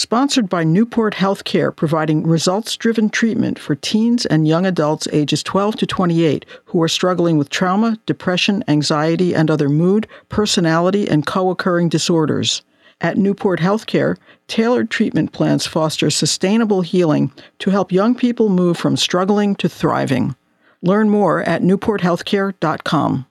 Sponsored by Newport Healthcare, providing results driven treatment for teens and young adults ages 12 to 28 who are struggling with trauma, depression, anxiety, and other mood, personality, and co occurring disorders. At Newport Healthcare, tailored treatment plans foster sustainable healing to help young people move from struggling to thriving. Learn more at newporthealthcare.com.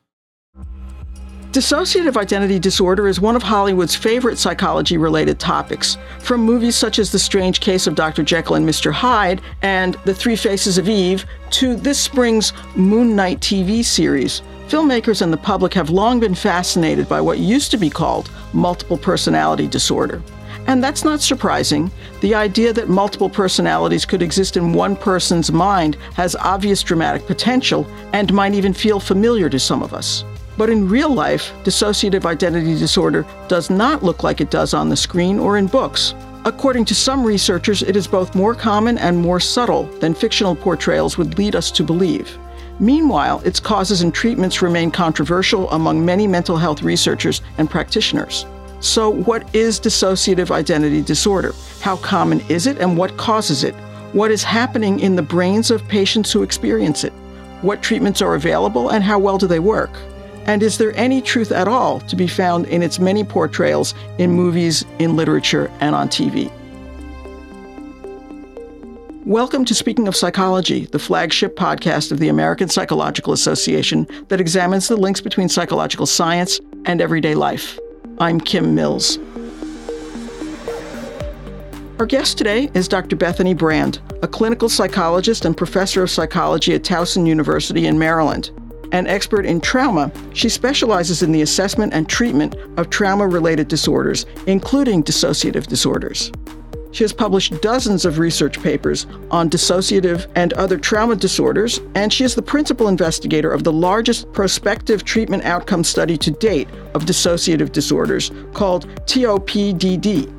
Dissociative identity disorder is one of Hollywood's favorite psychology related topics. From movies such as The Strange Case of Dr. Jekyll and Mr. Hyde and The Three Faces of Eve to this spring's Moon Knight TV series, filmmakers and the public have long been fascinated by what used to be called multiple personality disorder. And that's not surprising. The idea that multiple personalities could exist in one person's mind has obvious dramatic potential and might even feel familiar to some of us. But in real life, dissociative identity disorder does not look like it does on the screen or in books. According to some researchers, it is both more common and more subtle than fictional portrayals would lead us to believe. Meanwhile, its causes and treatments remain controversial among many mental health researchers and practitioners. So, what is dissociative identity disorder? How common is it and what causes it? What is happening in the brains of patients who experience it? What treatments are available and how well do they work? And is there any truth at all to be found in its many portrayals in movies, in literature, and on TV? Welcome to Speaking of Psychology, the flagship podcast of the American Psychological Association that examines the links between psychological science and everyday life. I'm Kim Mills. Our guest today is Dr. Bethany Brand, a clinical psychologist and professor of psychology at Towson University in Maryland. An expert in trauma, she specializes in the assessment and treatment of trauma related disorders, including dissociative disorders. She has published dozens of research papers on dissociative and other trauma disorders, and she is the principal investigator of the largest prospective treatment outcome study to date of dissociative disorders called TOPDD.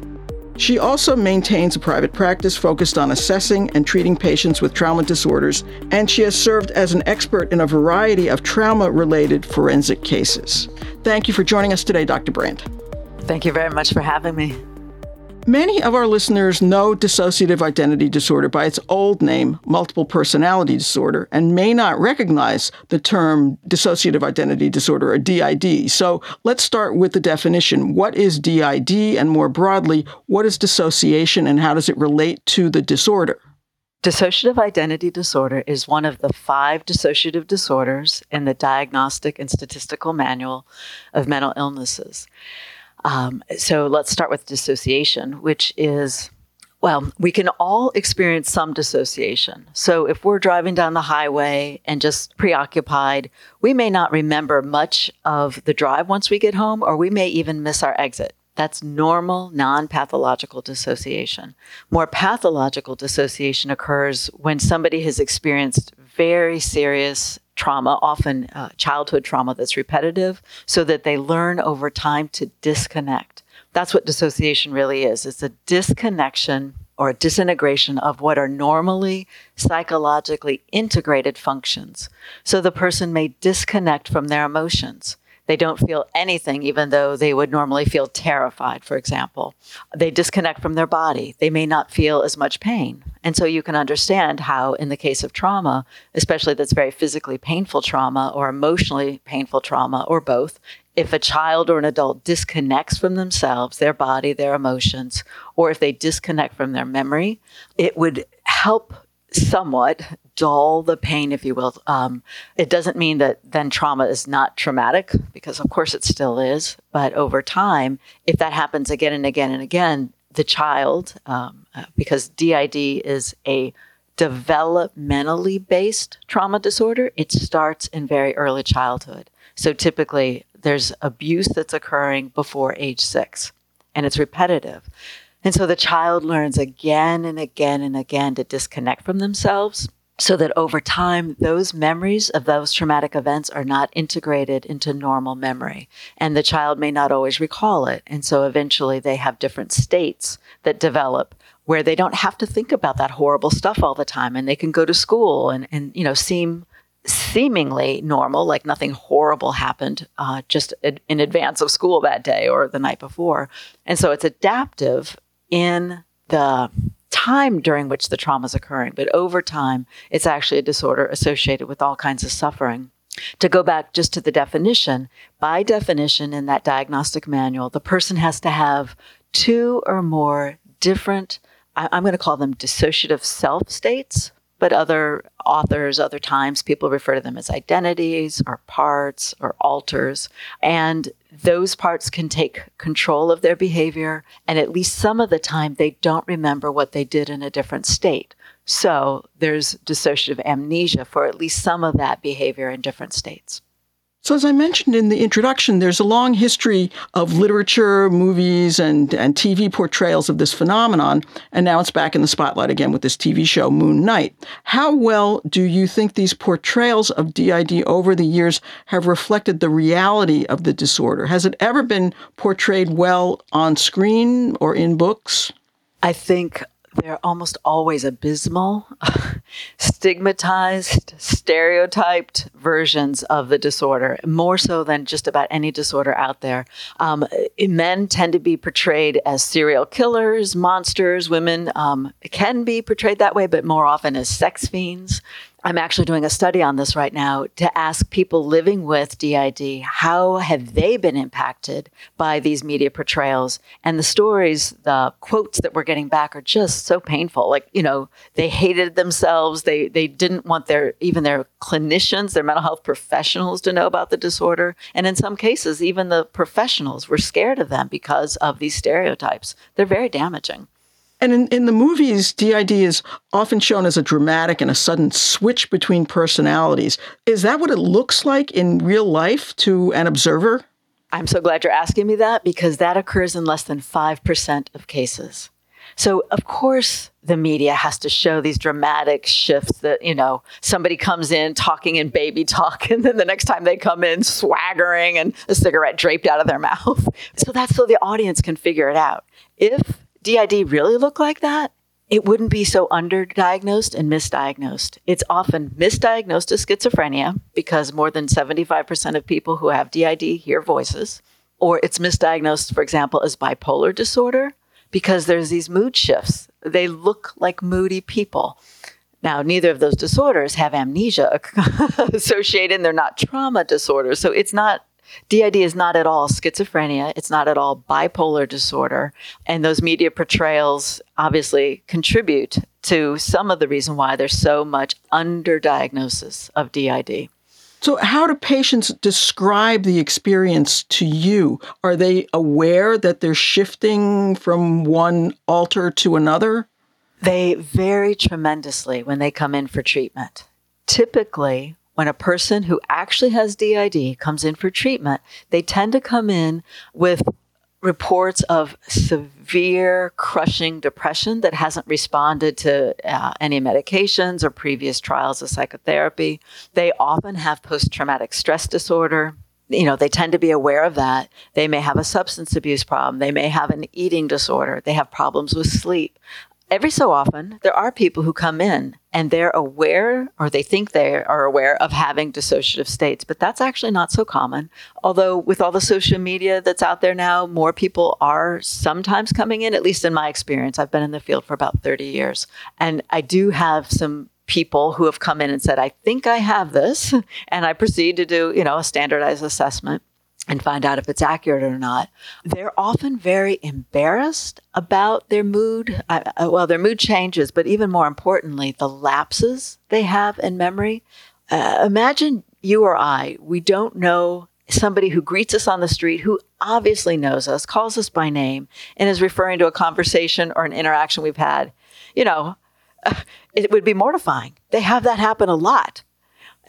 She also maintains a private practice focused on assessing and treating patients with trauma disorders, and she has served as an expert in a variety of trauma related forensic cases. Thank you for joining us today, Dr. Brand. Thank you very much for having me. Many of our listeners know dissociative identity disorder by its old name, multiple personality disorder, and may not recognize the term dissociative identity disorder or DID. So let's start with the definition. What is DID? And more broadly, what is dissociation and how does it relate to the disorder? Dissociative identity disorder is one of the five dissociative disorders in the Diagnostic and Statistical Manual of Mental Illnesses. Um, so let's start with dissociation, which is well, we can all experience some dissociation. So if we're driving down the highway and just preoccupied, we may not remember much of the drive once we get home, or we may even miss our exit. That's normal, non pathological dissociation. More pathological dissociation occurs when somebody has experienced very serious trauma, often uh, childhood trauma that's repetitive, so that they learn over time to disconnect. That's what dissociation really is. It's a disconnection or a disintegration of what are normally psychologically integrated functions. So the person may disconnect from their emotions. They don't feel anything, even though they would normally feel terrified, for example. They disconnect from their body. They may not feel as much pain. And so you can understand how, in the case of trauma, especially that's very physically painful trauma or emotionally painful trauma or both, if a child or an adult disconnects from themselves, their body, their emotions, or if they disconnect from their memory, it would help somewhat dull the pain, if you will. Um, it doesn't mean that then trauma is not traumatic, because of course it still is. But over time, if that happens again and again and again, the child, um, uh, because DID is a developmentally based trauma disorder, it starts in very early childhood. So typically, there's abuse that's occurring before age six, and it's repetitive. And so the child learns again and again and again to disconnect from themselves so that over time, those memories of those traumatic events are not integrated into normal memory. And the child may not always recall it. And so eventually they have different states that develop where they don't have to think about that horrible stuff all the time and they can go to school and, and you know, seem seemingly normal, like nothing horrible happened uh, just in advance of school that day or the night before. And so it's adaptive in the time during which the trauma is occurring, but over time, it's actually a disorder associated with all kinds of suffering. To go back just to the definition, by definition in that diagnostic manual, the person has to have two or more different, I'm going to call them dissociative self states, but other authors, other times, people refer to them as identities or parts or alters. And those parts can take control of their behavior. And at least some of the time, they don't remember what they did in a different state. So there's dissociative amnesia for at least some of that behavior in different states. So, as I mentioned in the introduction, there's a long history of literature, movies, and, and TV portrayals of this phenomenon, and now it's back in the spotlight again with this TV show, Moon Knight. How well do you think these portrayals of DID over the years have reflected the reality of the disorder? Has it ever been portrayed well on screen or in books? I think they're almost always abysmal, stigmatized, stereotyped versions of the disorder, more so than just about any disorder out there. Um, men tend to be portrayed as serial killers, monsters. Women um, can be portrayed that way, but more often as sex fiends. I'm actually doing a study on this right now to ask people living with DID how have they been impacted by these media portrayals? And the stories the quotes that we're getting back are just so painful. Like you know they hated themselves. They they didn't want their even their clinicians their mental health professionals to know about the disorder. And in some cases even the professionals were scared of them because of these stereotypes. They're very damaging and in, in the movies, DID is often shown as a dramatic and a sudden switch between personalities. Is that what it looks like in real life to an observer? I'm so glad you're asking me that because that occurs in less than 5% of cases. So, of course, the media has to show these dramatic shifts that, you know, somebody comes in talking in baby talk, and then the next time they come in swaggering and a cigarette draped out of their mouth. So that's so the audience can figure it out. If DID really look like that, it wouldn't be so underdiagnosed and misdiagnosed. It's often misdiagnosed as schizophrenia because more than 75% of people who have DID hear voices, or it's misdiagnosed, for example, as bipolar disorder because there's these mood shifts. They look like moody people. Now, neither of those disorders have amnesia associated, and they're not trauma disorders. So it's not DID is not at all schizophrenia. It's not at all bipolar disorder. And those media portrayals obviously contribute to some of the reason why there's so much underdiagnosis of DID. So, how do patients describe the experience to you? Are they aware that they're shifting from one alter to another? They vary tremendously when they come in for treatment. Typically, when a person who actually has DID comes in for treatment, they tend to come in with reports of severe crushing depression that hasn't responded to uh, any medications or previous trials of psychotherapy. They often have post traumatic stress disorder. You know, they tend to be aware of that. They may have a substance abuse problem. They may have an eating disorder. They have problems with sleep every so often, there are people who come in and they're aware or they think they are aware of having dissociative states, but that's actually not so common. Although, with all the social media that's out there now, more people are sometimes coming in, at least in my experience. I've been in the field for about 30 years, and I do have some people who have come in and said, I think I have this. And I proceed to do, you know, a standardized assessment and find out if it's accurate or not. They're often very embarrassed about their mood. Uh, well, their mood changes, but even more importantly, the lapses they have in memory. Uh, imagine you or I, we don't know somebody who greets us on the street who obviously knows us, calls us by name, and is referring to a conversation or an interaction we've had. You know, it would be mortifying. They have that happen a lot.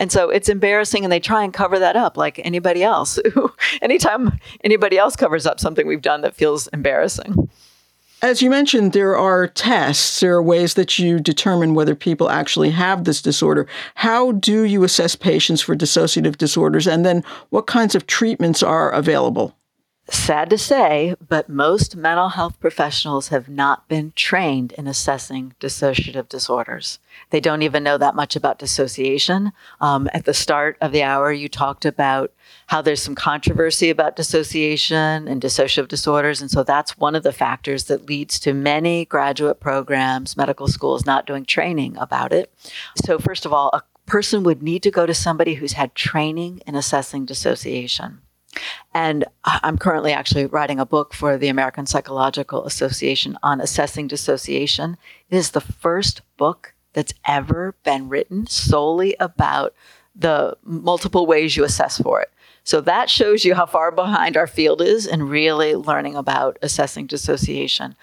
And so it's embarrassing and they try and cover that up like anybody else. Anytime anybody else covers up something we've done that feels embarrassing. As you mentioned, there are tests, there are ways that you determine whether people actually have this disorder. How do you assess patients for dissociative disorders? And then what kinds of treatments are available? Sad to say, but most mental health professionals have not been trained in assessing dissociative disorders. They don't even know that much about dissociation. Um, at the start of the hour, you talked about how there's some controversy about dissociation and dissociative disorders. And so that's one of the factors that leads to many graduate programs, medical schools not doing training about it. So, first of all, a person would need to go to somebody who's had training in assessing dissociation. And I'm currently actually writing a book for the American Psychological Association on assessing dissociation. It is the first book that's ever been written solely about the multiple ways you assess for it. So that shows you how far behind our field is in really learning about assessing dissociation.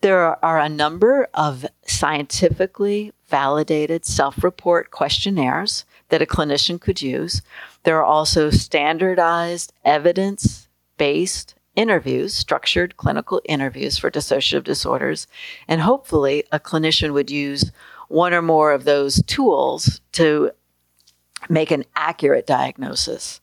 There are a number of scientifically validated self report questionnaires that a clinician could use. There are also standardized evidence based interviews, structured clinical interviews for dissociative disorders. And hopefully, a clinician would use one or more of those tools to make an accurate diagnosis.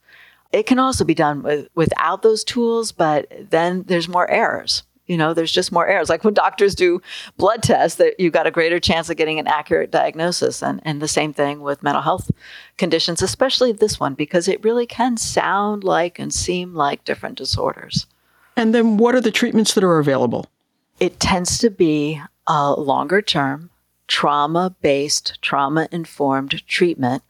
It can also be done with, without those tools, but then there's more errors you know there's just more errors. Like when doctors do blood tests that you've got a greater chance of getting an accurate diagnosis. And, and the same thing with mental health conditions especially this one because it really can sound like and seem like different disorders. And then what are the treatments that are available? It tends to be a longer term trauma based trauma informed treatment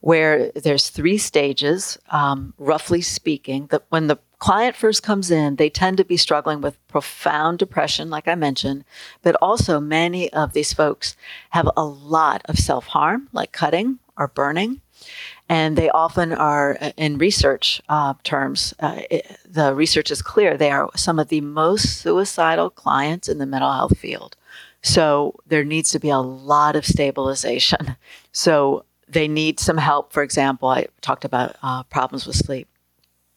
where there's three stages, um, roughly speaking. That when the client first comes in, they tend to be struggling with profound depression, like I mentioned, but also many of these folks have a lot of self harm, like cutting or burning. And they often are, uh, in research uh, terms, uh, it, the research is clear, they are some of the most suicidal clients in the mental health field. So there needs to be a lot of stabilization. So they need some help. For example, I talked about uh, problems with sleep.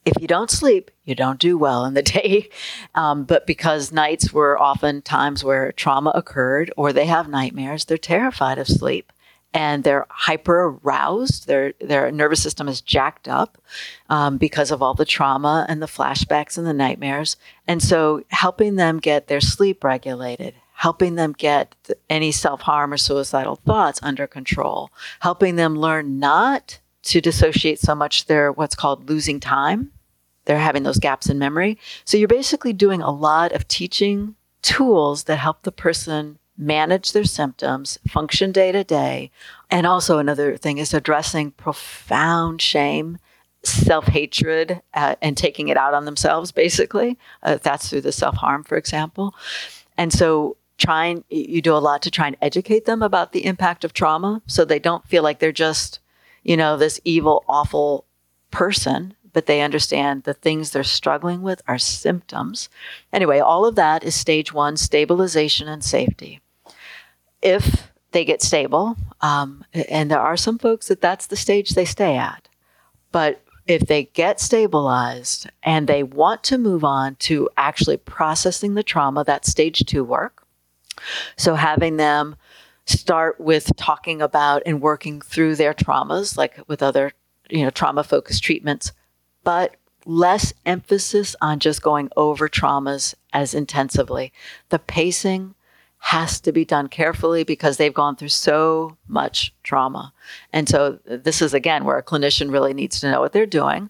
If you don't sleep, you don't do well in the day. Um, but because nights were often times where trauma occurred or they have nightmares, they're terrified of sleep and they're hyper aroused. Their their nervous system is jacked up um, because of all the trauma and the flashbacks and the nightmares. And so, helping them get their sleep regulated, helping them get any self harm or suicidal thoughts under control, helping them learn not to dissociate so much they're what's called losing time. They're having those gaps in memory. So you're basically doing a lot of teaching tools that help the person manage their symptoms, function day to day. And also, another thing is addressing profound shame, self hatred, uh, and taking it out on themselves, basically. Uh, that's through the self harm, for example. And so, trying you do a lot to try and educate them about the impact of trauma so they don't feel like they're just you know this evil awful person but they understand the things they're struggling with are symptoms anyway all of that is stage one stabilization and safety if they get stable um, and there are some folks that that's the stage they stay at but if they get stabilized and they want to move on to actually processing the trauma, that's stage two work. So having them start with talking about and working through their traumas, like with other, you know, trauma focused treatments, but less emphasis on just going over traumas as intensively. The pacing has to be done carefully because they've gone through so much trauma. And so uh, this is again where a clinician really needs to know what they're doing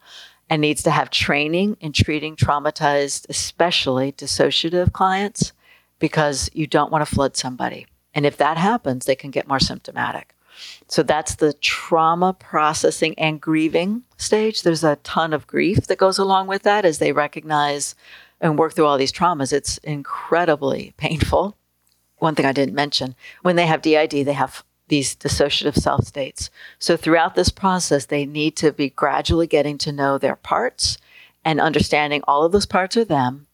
and needs to have training in treating traumatized, especially dissociative clients because you don't want to flood somebody. And if that happens, they can get more symptomatic. So that's the trauma processing and grieving stage. There's a ton of grief that goes along with that as they recognize and work through all these traumas. It's incredibly painful. One thing I didn't mention when they have DID, they have these dissociative self states. So throughout this process, they need to be gradually getting to know their parts and understanding all of those parts are them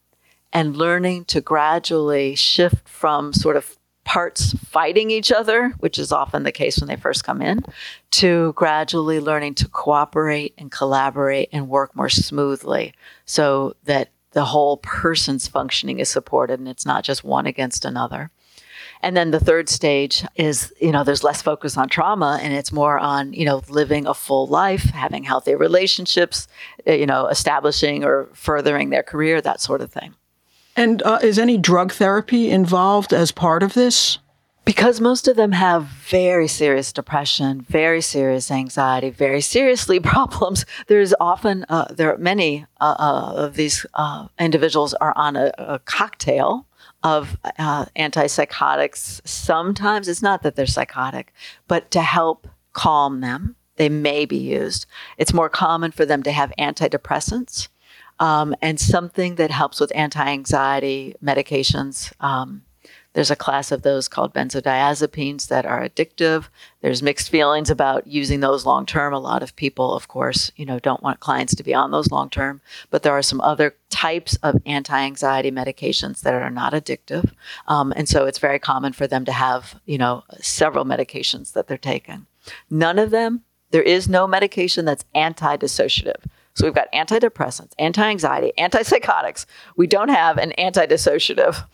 and learning to gradually shift from sort of parts fighting each other, which is often the case when they first come in, to gradually learning to cooperate and collaborate and work more smoothly so that the whole person's functioning is supported and it's not just one against another. And then the third stage is, you know, there's less focus on trauma and it's more on, you know, living a full life, having healthy relationships, uh, you know, establishing or furthering their career, that sort of thing. And uh, is any drug therapy involved as part of this? because most of them have very serious depression, very serious anxiety, very seriously problems. There's often uh, there are many uh, uh, of these uh, individuals are on a, a cocktail of uh, antipsychotics. Sometimes it's not that they're psychotic, but to help calm them, they may be used. It's more common for them to have antidepressants. Um, and something that helps with anti-anxiety medications um, there's a class of those called benzodiazepines that are addictive. There's mixed feelings about using those long term. A lot of people, of course, you know, don't want clients to be on those long term, but there are some other types of anti-anxiety medications that are not addictive. Um, and so it's very common for them to have, you know, several medications that they're taking. None of them, there is no medication that's anti-dissociative. So we've got antidepressants, anti-anxiety, antipsychotics. We don't have an anti-dissociative.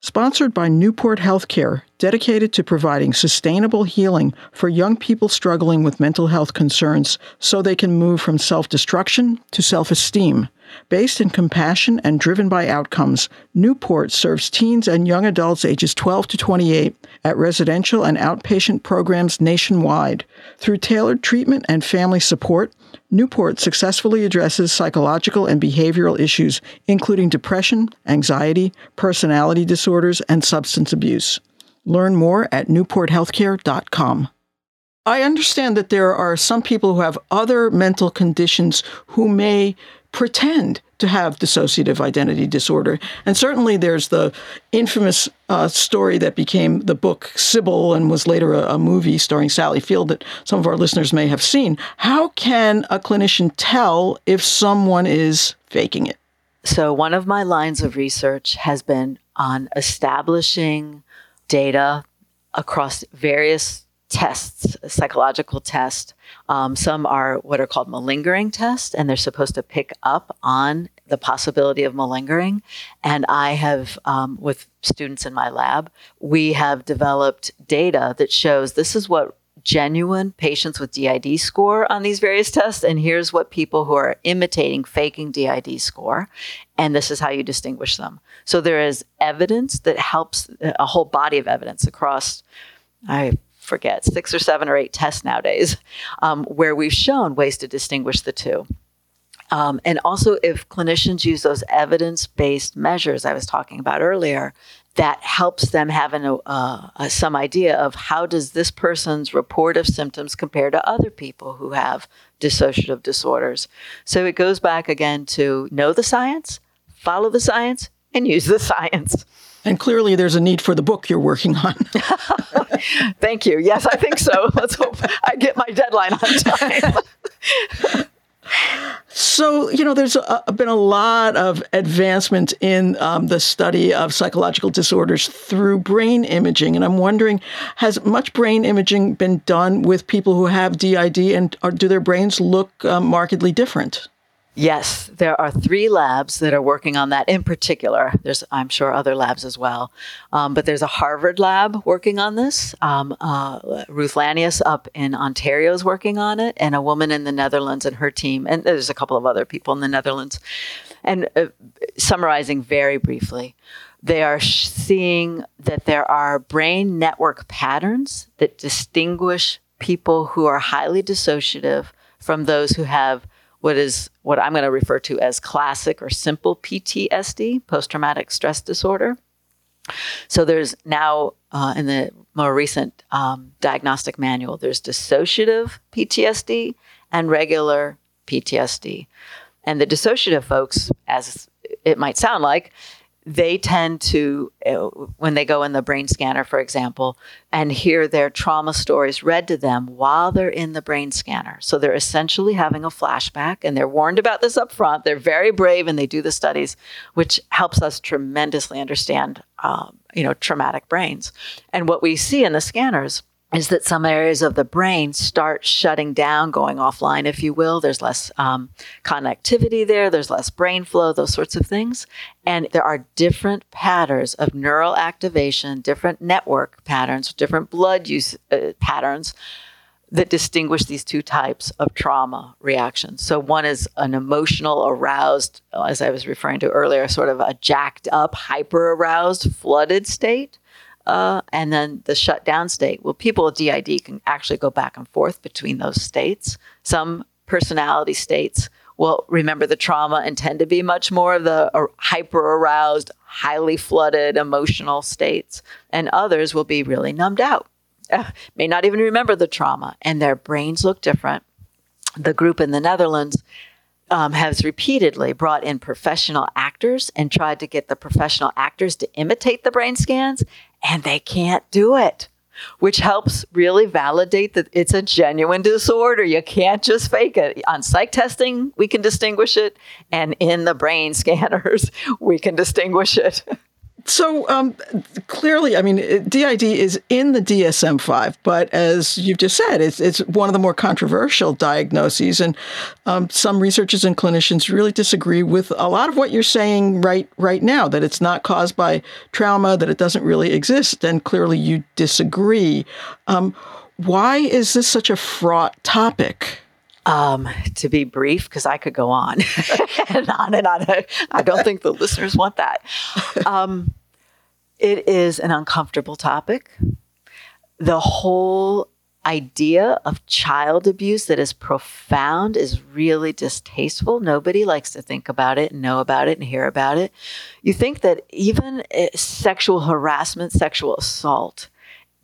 Sponsored by Newport Healthcare, dedicated to providing sustainable healing for young people struggling with mental health concerns so they can move from self destruction to self esteem. Based in compassion and driven by outcomes, Newport serves teens and young adults ages 12 to 28 at residential and outpatient programs nationwide. Through tailored treatment and family support, Newport successfully addresses psychological and behavioral issues, including depression, anxiety, personality disorders, and substance abuse. Learn more at newporthealthcare.com. I understand that there are some people who have other mental conditions who may pretend to have dissociative identity disorder. And certainly there's the infamous uh, story that became the book Sybil and was later a, a, movie starring Sally Field that some of our listeners may have seen. How can a clinician tell if someone is faking it? So, one of my lines of research has been on establishing data across various tests, psychological tests. Um, some are what are called malingering tests, and they're supposed to pick up on the possibility of malingering. And I have, um, with students in my lab, we have developed data that shows this is what genuine patients with DID score on these various tests, and here's what people who are imitating, faking DID score, and this is how you distinguish them. So there is evidence that helps a whole body of evidence across. I forget, six or seven or eight tests nowadays, um, where we've shown ways to distinguish the two. Um, and also, if clinicians use those evidence based measures I was talking about earlier, that helps them have an, uh, uh, some idea of how does this person's report of symptoms compare to other people who have dissociative disorders. So it goes back again to know the science, follow the science, and use the science. And clearly, there's a need for the book you're working on. Thank you. Yes, I think so. Let's hope I get my deadline on time. So, you know, there's a, been a lot of advancement in um, the study of psychological disorders through brain imaging. And I'm wondering, has much brain imaging been done with people who have DID and do their brains look um, markedly different? Yes, there are three labs that are working on that in particular. There's, I'm sure, other labs as well. Um, but there's a Harvard lab working on this. Um, uh, Ruth Lanius up in Ontario is working on it, and a woman in the Netherlands and her team. And there's a couple of other people in the Netherlands. And uh, summarizing very briefly, they are seeing that there are brain network patterns that distinguish people who are highly dissociative from those who have what is what I'm going to refer to as classic or simple PTSD, post traumatic stress disorder. So there's now uh, in the more recent um, diagnostic manual, there's dissociative PTSD and regular PTSD. And the dissociative folks, as it might sound like, they tend to, uh, when they go in the brain scanner, for example, and hear their trauma stories read to them while they're in the brain scanner. So they're essentially having a flashback, and they're warned about this up front. They're very brave, and they do the studies, which helps us tremendously understand, um, you know, traumatic brains. And what we see in the scanners is that some areas of the brain start shutting down, going offline, if you will. There's less um, connectivity there, there's less brain flow, those sorts of things. And there are different patterns of neural activation, different network patterns, different blood use uh, patterns that distinguish these two types of trauma reactions. So, one is an emotional, aroused, as I was referring to earlier, sort of a jacked up, hyper aroused, flooded state uh, and then the shutdown state. Well, people with DID can actually go back and forth between those states. Some personality states will remember the trauma and tend to be much more of the hyper aroused, highly flooded emotional states, and others will be really numbed out. Uh, may not even remember the trauma, and their brains look different. The group in the Netherlands um, has repeatedly brought in professional actors and tried to get the professional actors to imitate the brain scans, and they can't do it, which helps really validate that it's a genuine disorder. You can't just fake it. On psych testing, we can distinguish it, and in the brain scanners, we can distinguish it. So um, clearly, I mean, DID is in the DSM five, but as you've just said, it's it's one of the more controversial diagnoses, and um, some researchers and clinicians really disagree with a lot of what you're saying right right now. That it's not caused by trauma, that it doesn't really exist, and clearly you disagree. Um, why is this such a fraught topic? Um, to be brief, because I could go on and on and on. I don't think the listeners want that. Um, it is an uncomfortable topic. The whole idea of child abuse that is profound is really distasteful. Nobody likes to think about it and know about it and hear about it. You think that even eh, sexual harassment, sexual assault,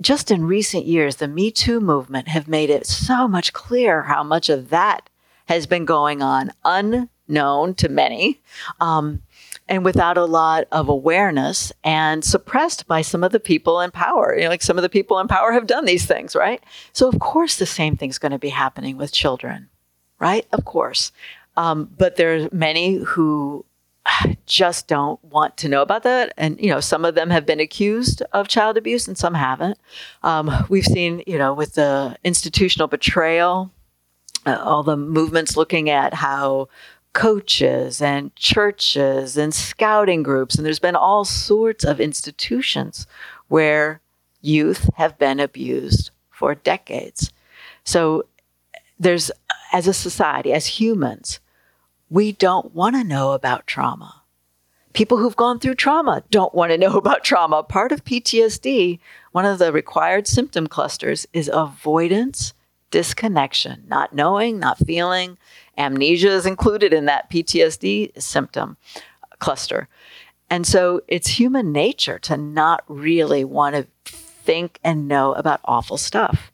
just in recent years, the Me Too movement have made it so much clearer how much of that has been going on unknown to many. Um, and without a lot of awareness and suppressed by some of the people in power. You know, like some of the people in power have done these things, right? So, of course, the same thing's going to be happening with children, right? Of course. Um, but are many who just don't want to know about that. And, you know, some of them have been accused of child abuse and some haven't. Um, we've seen, you know, with the institutional betrayal, uh, all the movements looking at how coaches and churches and scouting groups, and there's been all sorts of institutions where youth have been abused for decades. So there's, as a society, as humans, we don't want to know about trauma. People who've gone through trauma don't want to know about trauma. Part of PTSD, one of the required symptom clusters, is avoidance, disconnection, not knowing, not feeling. Amnesia is included in that PTSD symptom cluster. And so it's human nature to not really want to think and know about awful stuff.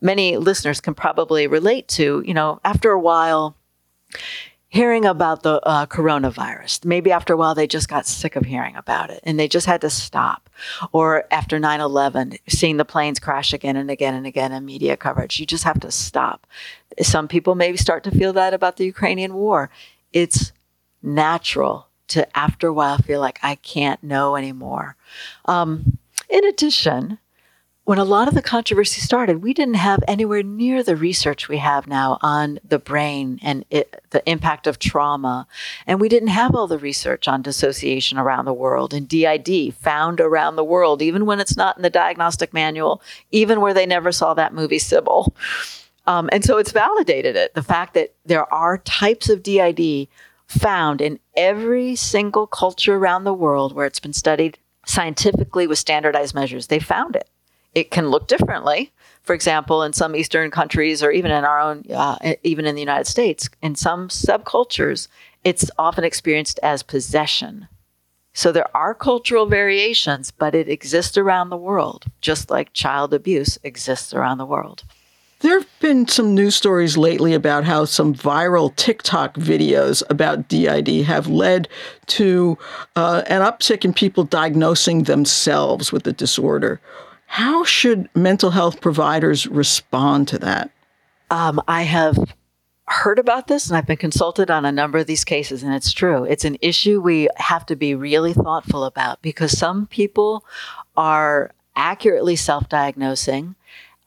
Many listeners can probably relate to, you know, after a while, hearing about the uh, coronavirus. Maybe after a while, they just got sick of hearing about it and they just had to stop. Or after 9 11, seeing the planes crash again and again and again in media coverage, you just have to stop. Some people maybe start to feel that about the Ukrainian war. It's natural to, after a while, feel like I can't know anymore. Um, in addition, when a lot of the controversy started, we didn't have anywhere near the research we have now on the brain and it, the impact of trauma. And we didn't have all the research on dissociation around the world and DID found around the world, even when it's not in the diagnostic manual, even where they never saw that movie Sybil. Um, and so it's validated it the fact that there are types of DID found in every single culture around the world where it's been studied scientifically with standardized measures. They found it it can look differently. For example, in some Eastern countries, or even in our own, uh, even in the United States, in some subcultures, it's often experienced as possession. So there are cultural variations, but it exists around the world, just like child abuse exists around the world. There have been some news stories lately about how some viral TikTok videos about DID have led to uh, an uptick in people diagnosing themselves with the disorder. How should mental health providers respond to that? Um, I have heard about this and I've been consulted on a number of these cases, and it's true. It's an issue we have to be really thoughtful about because some people are accurately self diagnosing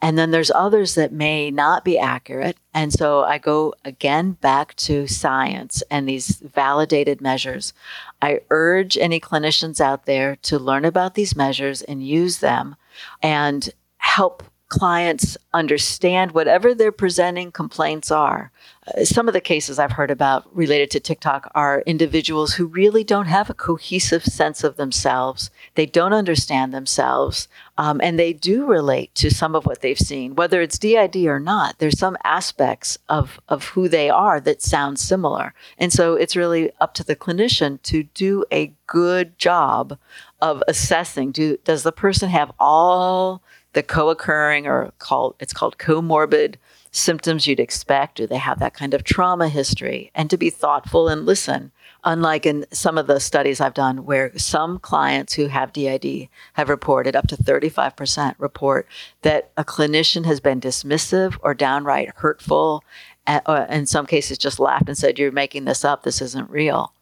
And then there's others that may not be accurate. And so I go again back to science and these validated measures. I urge any clinicians out there to learn about these measures and use them and help clients understand whatever their presenting complaints are. Uh, some of the cases I've heard about related to TikTok are individuals who really don't have a cohesive sense of themselves. They don't understand themselves, um, and they do relate to some of what they've seen, whether it's DID or not. There's some aspects of, of who they are that sound similar. And so it's really up to the clinician to do a good job of assessing do, does the person have all the co-occurring or called it's called comorbid symptoms you'd expect? Do they have that kind of trauma history? And to be thoughtful and listen unlike in some of the studies i've done where some clients who have did have reported up to 35% report that a clinician has been dismissive or downright hurtful eh, or in some cases just laughed and said you're making this up. This isn't real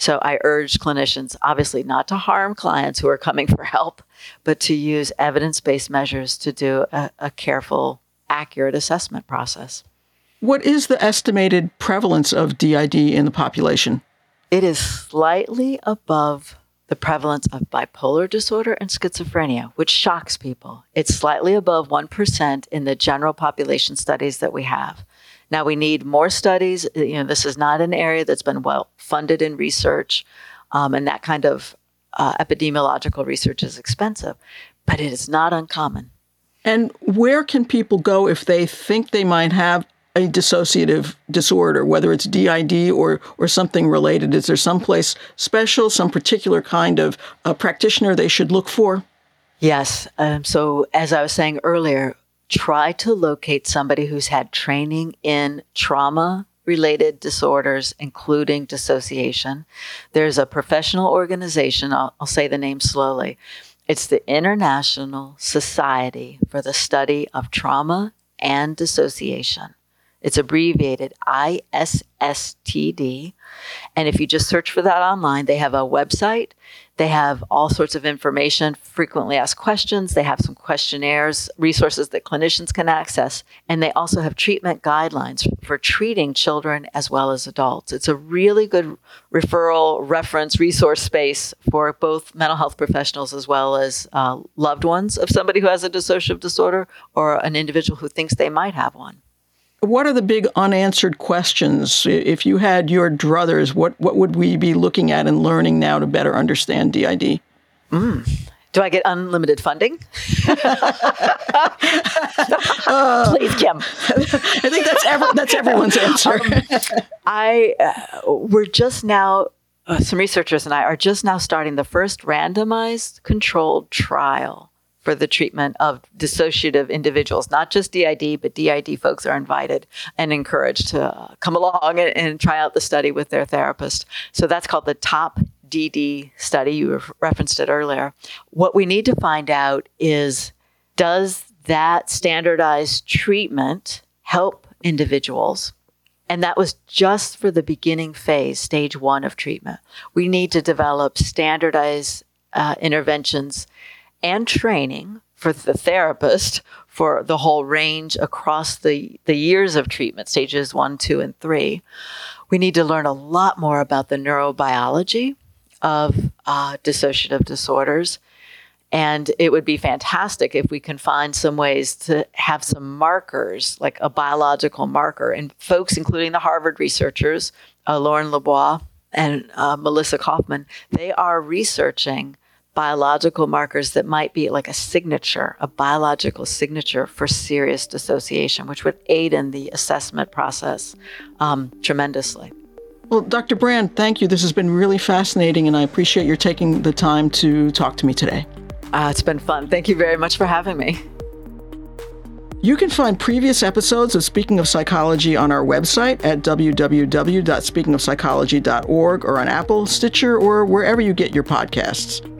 so I urge clinicians, obviously, not to harm clients who are coming for help, but to use evidence based measures to do a, a, careful, accurate assessment process. What is the estimated prevalence of DID in the population? It is slightly above the prevalence of bipolar disorder and schizophrenia, which shocks people. It's slightly above 1% in the general population studies that we have. Now we need more studies. You know, this is not an area that's been well funded in research, um, and that kind of uh, epidemiological research is expensive, but it is not uncommon. And where can people go if they think they might have a dissociative disorder, whether it's DID or or something related? Is there some place special, some particular kind of uh, practitioner they should look for? Yes. Um, so as I was saying earlier, try to locate somebody who's had training in trauma related disorders, including dissociation. There's a professional organization, I'll, I'll, say the name slowly. It's the International Society for the Study of Trauma and Dissociation. It's abbreviated ISSTD. And if you just search for that online, they have a website. They have all sorts of information, frequently asked questions. They have some questionnaires, resources that clinicians can access. And they also have treatment guidelines for treating children as well as adults. It's a really good referral, reference, resource space for both mental health professionals as well as uh, loved ones of somebody who has a dissociative disorder or an individual who thinks they might have one. What are the big unanswered questions? If you had your druthers, what, what would we be looking at and learning now to better understand DID? Mm. Do I get unlimited funding? uh, Please, Kim. I think that's every, that's everyone's answer. Um, I uh, we're just now uh, some researchers and I are just now starting the first randomized controlled trial for the treatment of dissociative individuals. Not just DID, but DID folks are invited and encouraged to come along and, and try out the study with their therapist. So that's called the TOP DD study. You referenced it earlier. What we need to find out is does that standardized treatment help individuals? And that was just for the beginning phase, stage one of treatment. We need to develop standardized uh, interventions and training for the therapist for the whole range across the, the years of treatment, stages one, two, and three. We need to learn a lot more about the neurobiology of uh, dissociative disorders. And it would be fantastic if we can find some ways to have some markers, like a biological marker. And folks, including the Harvard researchers, uh, Lauren LeBois and uh, Milissa Kaufman, they are researching biological markers that might be like a signature, a biological signature for serious dissociation, which would aid in the assessment process um, tremendously. Well, Dr. Brand, thank you. This has been really fascinating, and I appreciate your taking the time to talk to me today. Uh, it's been fun. Thank you very much for having me. You can find previous episodes of Speaking of Psychology on our website at www.speakingofpsychology.org or on Apple, Stitcher, or wherever you get your podcasts.